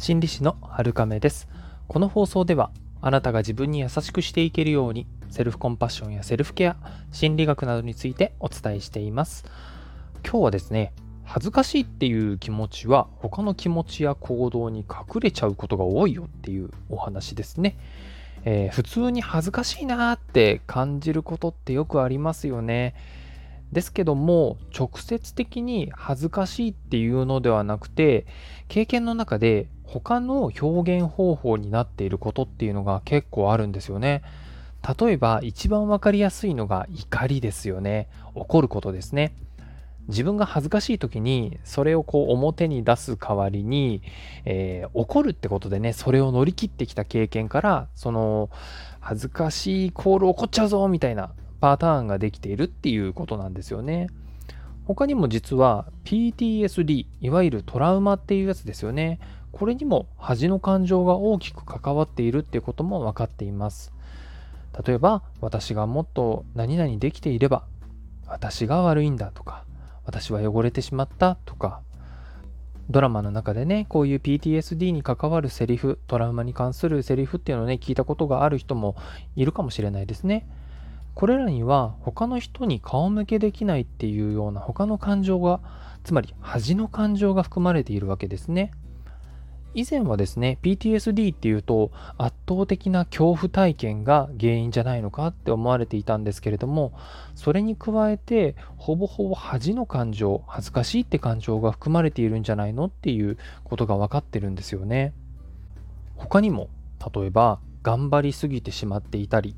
心理師の春亀です。この放送ではあなたが自分に優しくしていけるようにセルフコンパッションやセルフケア心理学などについてお伝えしています。今日はですね恥ずかしいっていう気持ちは他の気持ちや行動に隠れちゃうことが多いよっていうお話ですね、えー、普通に恥ずかしいなーって感じることってよくありますよね。ですけども直接的に恥ずかしいっていうのではなくて経験の中で他の表現方法になっていることっていうのが結構あるんですよね。例えば一番わかりやすいのが怒りですよね。怒ることですね。自分が恥ずかしい時にそれをこう表に出す代わりに、えー、怒るってことでねそれを乗り切ってきた経験からその恥ずかしいコール怒っちゃうぞみたいなパターンができているっていうことなんですよね。他にも実は PTSD いわゆるトラウマっていうやつですよね。これにも恥の感情が大きく関わっているっていうことも分かっています。例えば私がもっと何々できていれば私が悪いんだとか私は汚れてしまったとかドラマの中でねこういう PTSD に関わるセリフトラウマに関するセリフっていうのをね聞いたことがある人もいるかもしれないですね。これらには他の人に顔向けできないっていうような他の感情がつまり恥の感情が含まれているわけですね。以前はですね PTSD っていうと圧倒的な恐怖体験が原因じゃないのかって思われていたんですけれどもそれに加えてほぼほぼ恥の感情恥ずかしいって感情が含まれているんじゃないのっていうことが分かってるんですよね。他にも例えば頑張りすぎてしまっていたり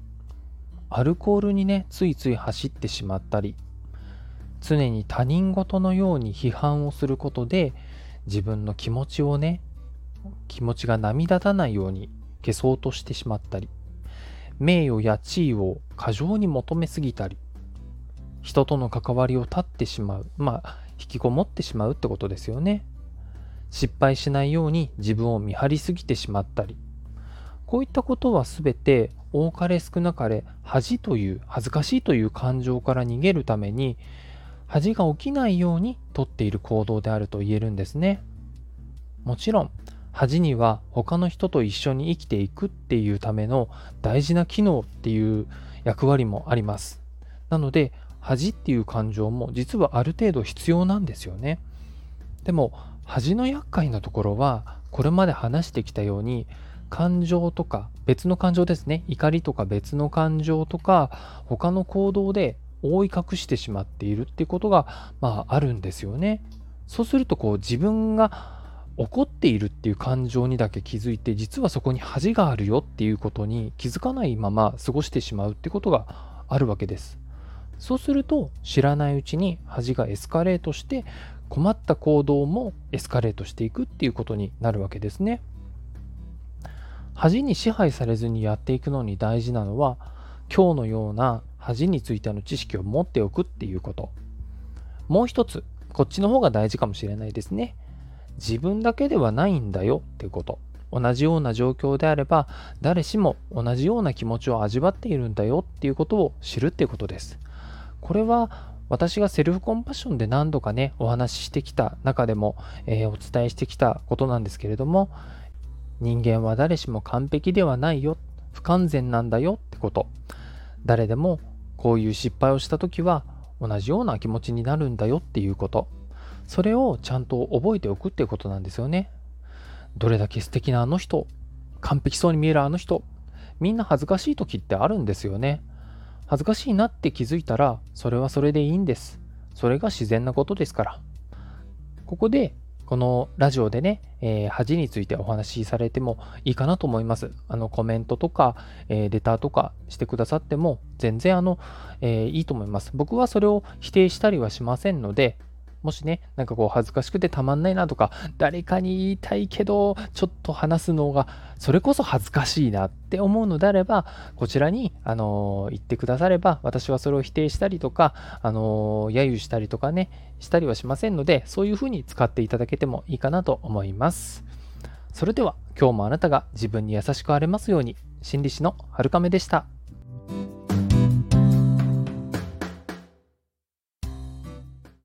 アルコールにねついつい走ってしまったり常に他人事のように批判をすることで自分の気持ちをね気持ちが波立たないように消そうとしてしまったり名誉や地位を過剰に求めすぎたり人との関わりを絶ってしまうまあ引きこもってしまうってことですよね。失敗しないように自分を見張りすぎてしまったりこういったことは全て多かれ少なかれ恥という恥ずかしいという感情から逃げるために恥が起きないようにとっている行動であると言えるんですね。もちろん恥には他の人と一緒に生きていくっていうための大事な機能っていう役割もあります。なので恥っていう感情も実はある程度必要なんですよね。でも恥の厄介なところはこれまで話してきたように感情とか別の感情ですね怒りとか別の感情とか他の行動で覆い隠してしまっているっていうことがまああるんですよね。そうするとこう自分が怒っているっていう感情にだけ気づいて実はそこに恥があるよっていうことに気づかないまま過ごしてしまうってことがあるわけです。そうすると知らないうちに恥がエスカレートして困った行動もエスカレートしていくっていうことになるわけですね。恥に支配されずにやっていくのに大事なのは今日のような恥についての知識を持っておくっていうこと。もう一つこっちの方が大事かもしれないですね。自分だけではないんだよってこと。同じような状況であれば誰しも同じような気持ちを味わっているんだよっていうことを知るっていうことです。これは私がセルフコンパッションで何度かねお話ししてきた中でも、えー、お伝えしてきたことなんですけれども人間は誰しも完璧ではないよ不完全なんだよってこと。誰でもこういう失敗をした時は同じような気持ちになるんだよっていうこと。それをちゃんと覚えておくっていうことなんですよね。どれだけ素敵なあの人、完璧そうに見えるあの人、みんな恥ずかしい時ってあるんですよね。恥ずかしいなって気づいたら、それはそれでいいんです。それが自然なことですから。ここで、このラジオでね、えー、恥についてお話しされてもいいかなと思います。あのコメントとか、えー、レターとかしてくださっても全然あの、えー、いいと思います。僕はそれを否定したりはしませんので、もしね、なんかこう恥ずかしくてたまんないなとか、誰かに言いたいけど、ちょっと話すのが、それこそ恥ずかしいなって思うのであれば、こちらに、あのー、言ってくだされば、私はそれを否定したりとか、あのー、揶揄したりとかね、したりはしませんので、そういうふうに使っていただけてもいいかなと思います。それでは、今日もあなたが自分に優しくあれますように、心理師の春亀でした。